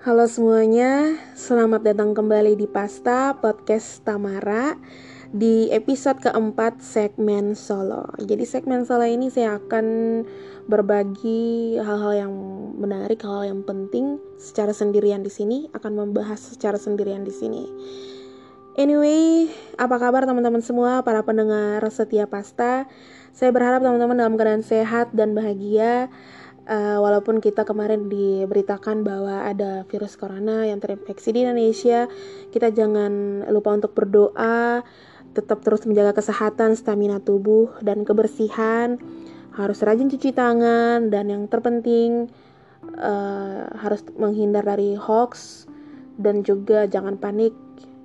Halo semuanya, selamat datang kembali di Pasta Podcast Tamara di episode keempat segmen solo. Jadi segmen solo ini saya akan berbagi hal-hal yang menarik, hal, hal yang penting secara sendirian di sini, akan membahas secara sendirian di sini. Anyway, apa kabar teman-teman semua para pendengar setia Pasta? Saya berharap teman-teman dalam keadaan sehat dan bahagia uh, walaupun kita kemarin diberitakan bahwa ada virus corona yang terinfeksi di Indonesia, kita jangan lupa untuk berdoa, tetap terus menjaga kesehatan, stamina tubuh, dan kebersihan. Harus rajin cuci tangan, dan yang terpenting uh, harus menghindar dari hoax, dan juga jangan panik,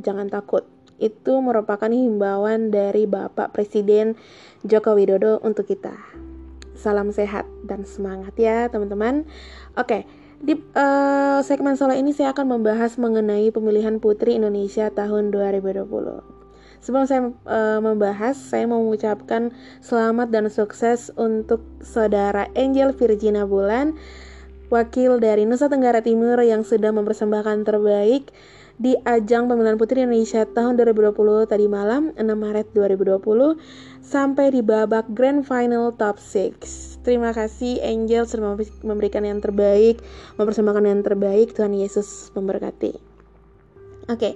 jangan takut. Itu merupakan himbauan dari Bapak Presiden Joko Widodo untuk kita. Salam sehat dan semangat ya teman-teman. Oke, di uh, segmen solo ini saya akan membahas mengenai pemilihan Putri Indonesia tahun 2020. Sebelum saya uh, membahas, saya mau mengucapkan selamat dan sukses untuk saudara Angel Virginia Bulan, wakil dari Nusa Tenggara Timur yang sudah mempersembahkan terbaik di ajang pemilihan Putri Indonesia tahun 2020 tadi malam 6 Maret 2020 sampai di babak Grand Final Top 6. Terima kasih Angel sudah memberikan yang terbaik, mempersembahkan yang terbaik. Tuhan Yesus memberkati. Oke. Okay.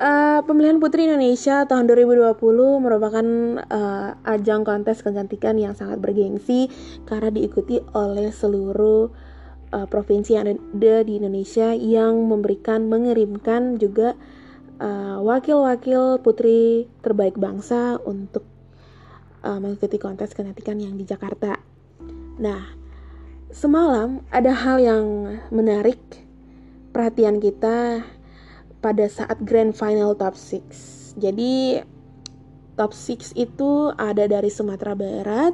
Uh, pemilihan Putri Indonesia tahun 2020 merupakan uh, ajang kontes kecantikan yang sangat bergengsi karena diikuti oleh seluruh uh, provinsi yang ada di Indonesia yang memberikan mengirimkan juga uh, wakil-wakil uh, putri terbaik bangsa untuk uh, mengikuti kontes kecantikan yang di Jakarta. Nah, semalam ada hal yang menarik perhatian kita pada saat Grand Final Top 6. Jadi Top 6 itu ada dari Sumatera Barat,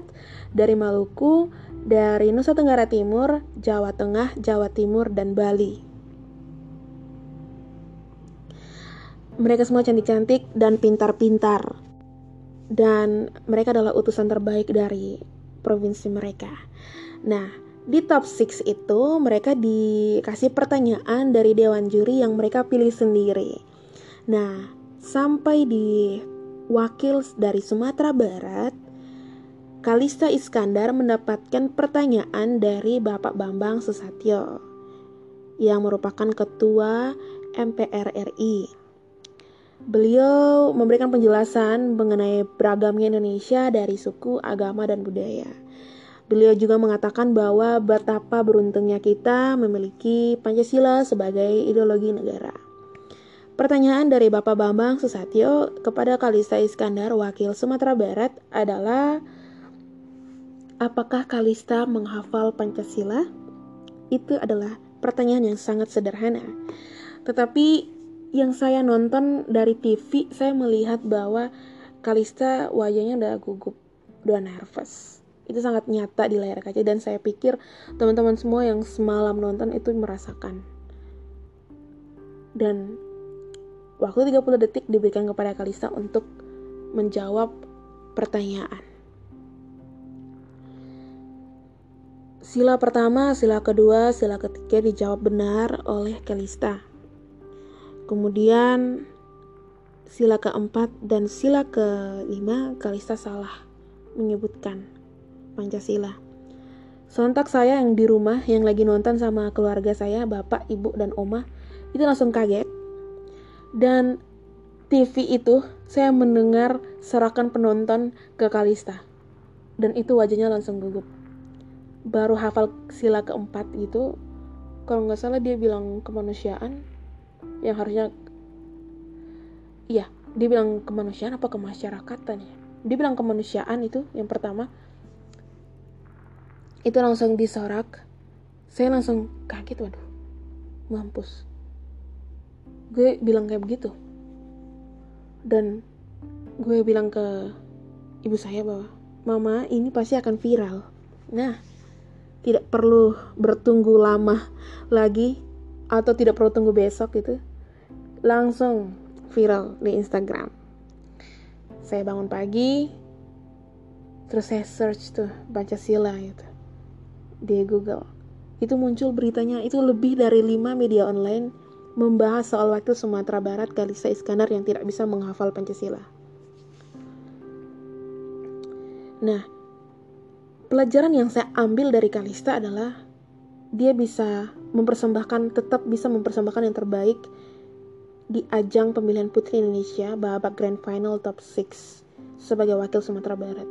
dari Maluku, dari Nusa Tenggara Timur, Jawa Tengah, Jawa Timur, dan Bali. Mereka semua cantik-cantik dan pintar-pintar. Dan mereka adalah utusan terbaik dari provinsi mereka. Nah, di top 6 itu mereka dikasih pertanyaan dari dewan juri yang mereka pilih sendiri. Nah, sampai di wakil dari Sumatera Barat Kalista Iskandar mendapatkan pertanyaan dari Bapak Bambang Susatyo yang merupakan ketua MPR RI. Beliau memberikan penjelasan mengenai beragamnya Indonesia dari suku, agama, dan budaya. Beliau juga mengatakan bahwa betapa beruntungnya kita memiliki Pancasila sebagai ideologi negara. Pertanyaan dari Bapak Bambang Susatyo kepada Kalista Iskandar, wakil Sumatera Barat, adalah Apakah Kalista menghafal Pancasila? Itu adalah pertanyaan yang sangat sederhana. Tetapi yang saya nonton dari TV, saya melihat bahwa Kalista wajahnya udah gugup, udah nervous. Itu sangat nyata di layar kaca dan saya pikir teman-teman semua yang semalam nonton itu merasakan. Dan waktu 30 detik diberikan kepada Kalista untuk menjawab pertanyaan. Sila pertama, sila kedua, sila ketiga dijawab benar oleh Kalista. Kemudian sila keempat dan sila kelima Kalista salah menyebutkan Pancasila. Sontak saya yang di rumah yang lagi nonton sama keluarga saya, bapak, ibu, dan oma, itu langsung kaget. Dan TV itu saya mendengar serakan penonton ke Kalista. Dan itu wajahnya langsung gugup baru hafal sila keempat gitu kalau nggak salah dia bilang kemanusiaan yang harusnya iya dia bilang kemanusiaan apa kemasyarakatan ya? Dia bilang kemanusiaan itu yang pertama itu langsung disorak saya langsung kaget waduh mampus. Gue bilang kayak begitu. Dan gue bilang ke ibu saya bahwa mama ini pasti akan viral. Nah tidak perlu bertunggu lama lagi atau tidak perlu tunggu besok gitu langsung viral di Instagram. Saya bangun pagi terus saya search tuh Pancasila gitu. Di Google. Itu muncul beritanya itu lebih dari lima media online membahas soal wakil Sumatera Barat Kalista Iskandar yang tidak bisa menghafal Pancasila. Nah, pelajaran yang saya ambil dari Kalista adalah dia bisa mempersembahkan tetap bisa mempersembahkan yang terbaik di ajang pemilihan Putri Indonesia babak Grand Final Top 6 sebagai wakil Sumatera Barat.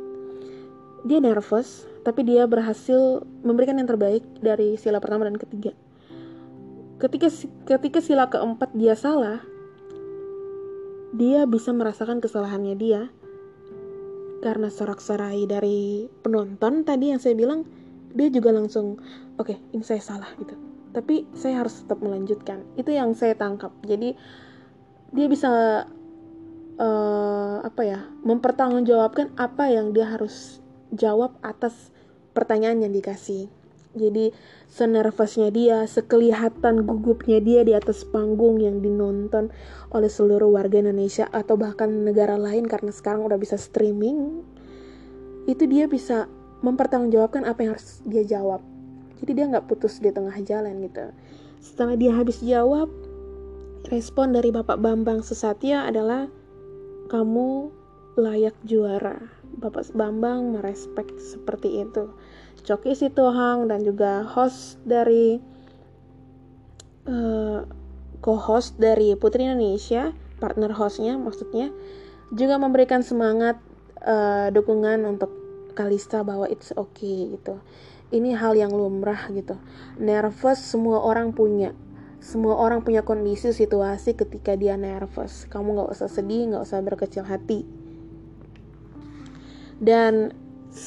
Dia nervous, tapi dia berhasil memberikan yang terbaik dari sila pertama dan ketiga. Ketika ketika sila keempat dia salah, dia bisa merasakan kesalahannya dia karena sorak-sorai dari penonton tadi yang saya bilang dia juga langsung oke okay, ini saya salah gitu. Tapi saya harus tetap melanjutkan. Itu yang saya tangkap. Jadi dia bisa uh, apa ya mempertanggungjawabkan apa yang dia harus jawab atas pertanyaan yang dikasih jadi senervasnya dia, sekelihatan gugupnya dia di atas panggung yang dinonton oleh seluruh warga Indonesia atau bahkan negara lain karena sekarang udah bisa streaming, itu dia bisa mempertanggungjawabkan apa yang harus dia jawab. Jadi dia nggak putus di tengah jalan gitu. Setelah dia habis jawab, Respon dari Bapak Bambang Susatya adalah kamu layak juara. Bapak Bambang merespek seperti itu. Coki Sitohang dan juga host dari uh, co-host dari Putri Indonesia, partner hostnya maksudnya, juga memberikan semangat uh, dukungan untuk Kalista bahwa it's okay gitu. Ini hal yang lumrah gitu. Nervous semua orang punya semua orang punya kondisi situasi ketika dia nervous. Kamu nggak usah sedih, nggak usah berkecil hati. Dan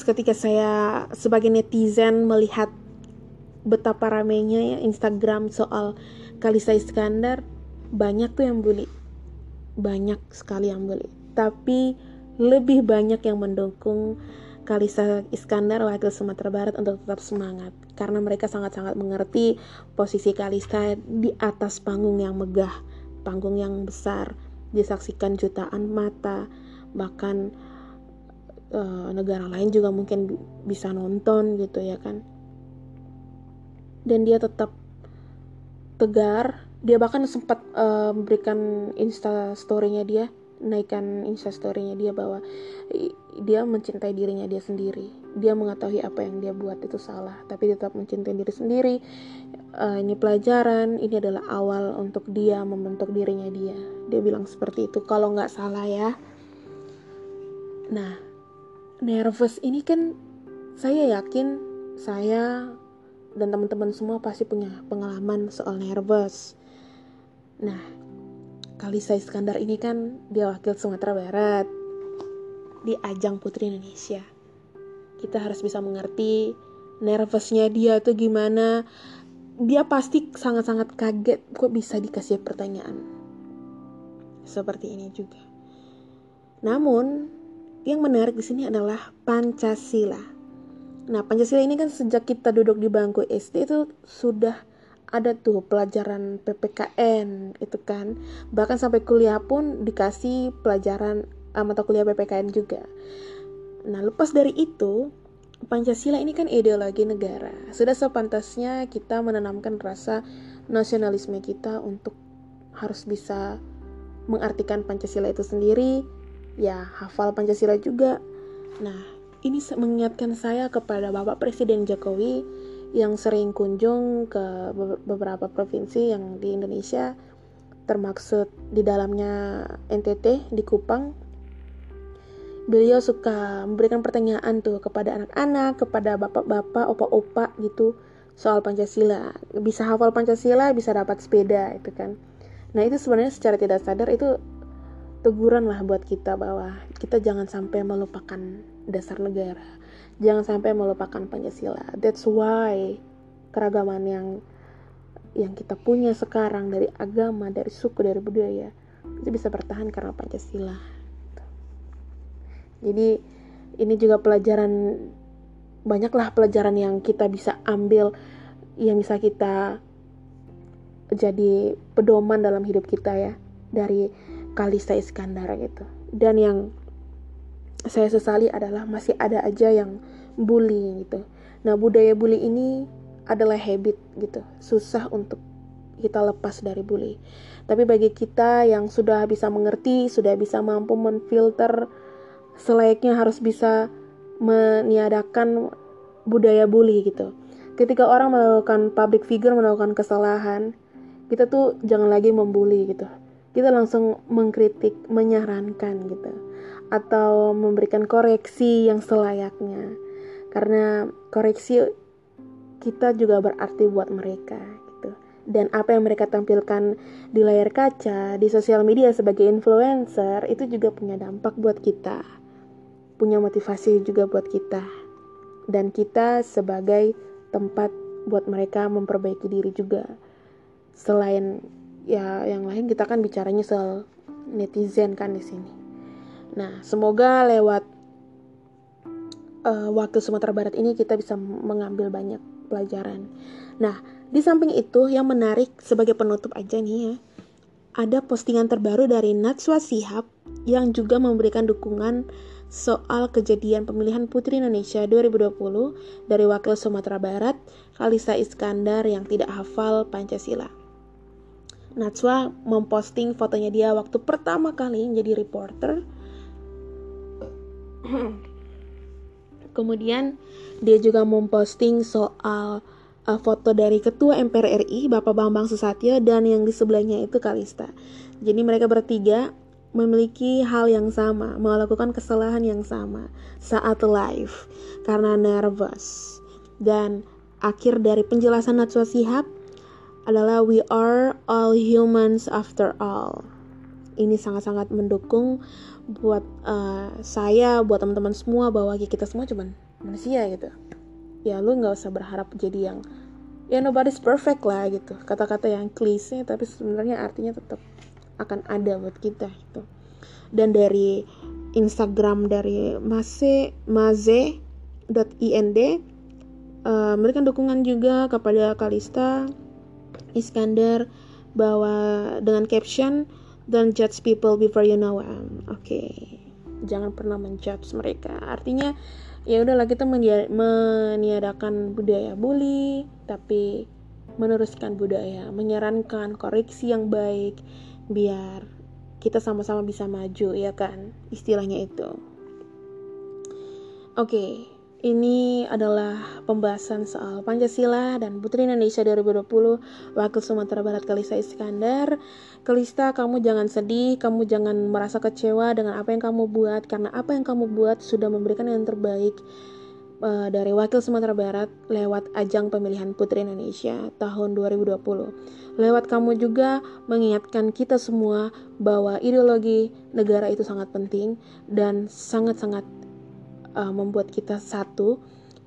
ketika saya sebagai netizen melihat betapa ramainya ya Instagram soal Kalisa Iskandar, banyak tuh yang bully. Banyak sekali yang bully. Tapi lebih banyak yang mendukung Kalisa Iskandar wakil Sumatera Barat untuk tetap semangat karena mereka sangat-sangat mengerti posisi Kalista di atas panggung yang megah, panggung yang besar, disaksikan jutaan mata, bahkan uh, negara lain juga mungkin bisa nonton gitu ya kan. Dan dia tetap tegar, dia bahkan sempat uh, memberikan insta story-nya dia naikkan instastorynya dia bahwa dia mencintai dirinya dia sendiri. Dia mengetahui apa yang dia buat itu salah tapi tetap mencintai diri sendiri. Uh, ini pelajaran ini adalah awal untuk dia membentuk dirinya dia. Dia bilang seperti itu kalau nggak salah ya. Nah nervous ini kan saya yakin saya dan teman-teman semua pasti punya pengalaman soal nervous nah Kalisa Iskandar ini kan dia wakil Sumatera Barat di ajang Putri Indonesia. Kita harus bisa mengerti nervousnya dia tuh gimana. Dia pasti sangat-sangat kaget kok bisa dikasih pertanyaan. Seperti ini juga. Namun, yang menarik di sini adalah Pancasila. Nah, Pancasila ini kan sejak kita duduk di bangku SD itu sudah ada tuh pelajaran PPKN itu kan. Bahkan sampai kuliah pun dikasih pelajaran uh, mata kuliah PPKN juga. Nah lepas dari itu Pancasila ini kan ideologi negara. Sudah sepantasnya kita menanamkan rasa nasionalisme kita untuk harus bisa mengartikan Pancasila itu sendiri ya hafal Pancasila juga. Nah ini mengingatkan saya kepada Bapak Presiden Jokowi yang sering kunjung ke beberapa provinsi yang di Indonesia termaksud di dalamnya NTT di Kupang. Beliau suka memberikan pertanyaan tuh kepada anak-anak kepada bapak-bapak opa-opa gitu soal Pancasila. Bisa hafal Pancasila bisa dapat sepeda itu kan. Nah itu sebenarnya secara tidak sadar itu teguran lah buat kita bahwa kita jangan sampai melupakan dasar negara jangan sampai melupakan Pancasila. That's why keragaman yang yang kita punya sekarang dari agama, dari suku, dari budaya itu bisa bertahan karena Pancasila. Jadi ini juga pelajaran banyaklah pelajaran yang kita bisa ambil yang bisa kita jadi pedoman dalam hidup kita ya dari Kalista Iskandar gitu. Dan yang saya sesali adalah masih ada aja yang bully gitu. Nah, budaya bully ini adalah habit gitu susah untuk kita lepas dari bully tapi bagi kita yang sudah bisa mengerti sudah bisa mampu menfilter selayaknya harus bisa meniadakan budaya bully gitu ketika orang melakukan public figure melakukan kesalahan kita tuh jangan lagi membuli gitu kita langsung mengkritik menyarankan gitu. Atau memberikan koreksi yang selayaknya. Karena koreksi kita juga berarti buat mereka gitu. Dan apa yang mereka tampilkan di layar kaca di sosial media sebagai influencer itu juga punya dampak buat kita. Punya motivasi juga buat kita. Dan kita sebagai tempat buat mereka memperbaiki diri juga. Selain ya yang lain kita kan bicaranya soal netizen kan di sini nah semoga lewat uh, waktu Sumatera Barat ini kita bisa mengambil banyak pelajaran. Nah, di samping itu yang menarik sebagai penutup aja nih ya, ada postingan terbaru dari Natswa Sihab yang juga memberikan dukungan soal kejadian pemilihan Putri Indonesia 2020 dari wakil Sumatera Barat, Kalisa Iskandar yang tidak hafal Pancasila. Natswa memposting fotonya dia waktu pertama kali jadi reporter Kemudian dia juga memposting soal uh, foto dari Ketua MPR RI Bapak Bambang Susatyo dan yang di sebelahnya itu Kalista. Jadi mereka bertiga memiliki hal yang sama, melakukan kesalahan yang sama saat live karena nervous. Dan akhir dari penjelasan Natsua Sihab adalah we are all humans after all. Ini sangat-sangat mendukung buat uh, saya buat teman-teman semua bahwa kita semua cuman manusia gitu. Ya lu nggak usah berharap jadi yang ya nobody's perfect lah gitu. Kata-kata yang klise tapi sebenarnya artinya tetap akan ada buat kita gitu. Dan dari Instagram dari Mase Maze .ind uh, memberikan dukungan juga kepada Kalista Iskandar bahwa dengan caption Don't judge people before you know them. Oke. Okay. Jangan pernah menjudge mereka. Artinya ya udahlah kita meniadakan budaya bully, tapi meneruskan budaya, menyarankan koreksi yang baik biar kita sama-sama bisa maju ya kan istilahnya itu. Oke, okay. Ini adalah pembahasan soal Pancasila dan Putri Indonesia 2020 Wakil Sumatera Barat Kalista Iskandar. Kalista kamu jangan sedih, kamu jangan merasa kecewa dengan apa yang kamu buat Karena apa yang kamu buat sudah memberikan yang terbaik uh, dari Wakil Sumatera Barat lewat ajang pemilihan Putri Indonesia tahun 2020 Lewat kamu juga mengingatkan kita semua bahwa ideologi negara itu sangat penting dan sangat-sangat uh, membuat kita satu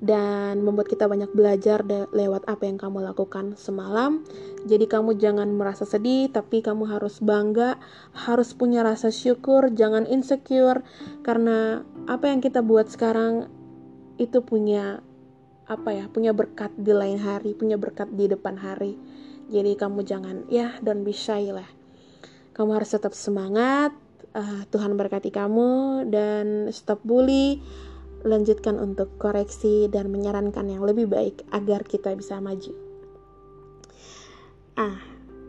dan membuat kita banyak belajar lewat apa yang kamu lakukan semalam. Jadi kamu jangan merasa sedih, tapi kamu harus bangga, harus punya rasa syukur, jangan insecure karena apa yang kita buat sekarang itu punya apa ya, punya berkat di lain hari, punya berkat di depan hari. Jadi kamu jangan ya don't be shy lah. Kamu harus tetap semangat. Uh, Tuhan berkati kamu dan stop bully lanjutkan untuk koreksi dan menyarankan yang lebih baik agar kita bisa maju. Ah,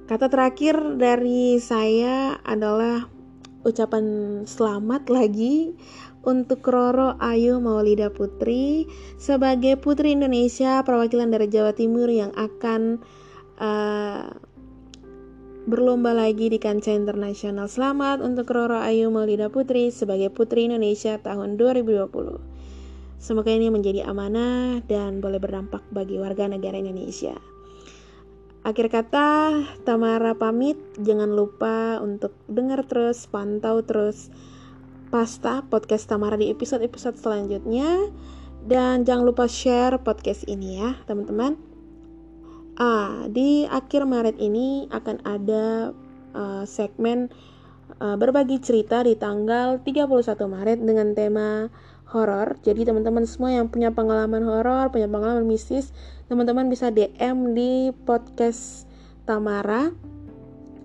kata terakhir dari saya adalah ucapan selamat lagi untuk Roro Ayu Maulida Putri sebagai Putri Indonesia perwakilan dari Jawa Timur yang akan uh, berlomba lagi di kancah internasional. Selamat untuk Roro Ayu Maulida Putri sebagai Putri Indonesia tahun 2020. Semoga ini menjadi amanah dan boleh berdampak bagi warga negara Indonesia. Akhir kata, Tamara pamit. Jangan lupa untuk dengar terus, pantau terus Pasta podcast Tamara di episode-episode selanjutnya. Dan jangan lupa share podcast ini ya, teman-teman. Ah, di akhir Maret ini akan ada uh, segmen uh, berbagi cerita di tanggal 31 Maret dengan tema horor. Jadi teman-teman semua yang punya pengalaman horor, punya pengalaman mistis, teman-teman bisa DM di podcast Tamara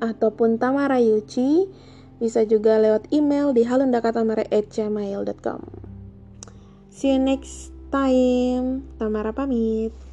ataupun Tamara Yuci. Bisa juga lewat email di halundakatamara@gmail.com. See you next time. Tamara pamit.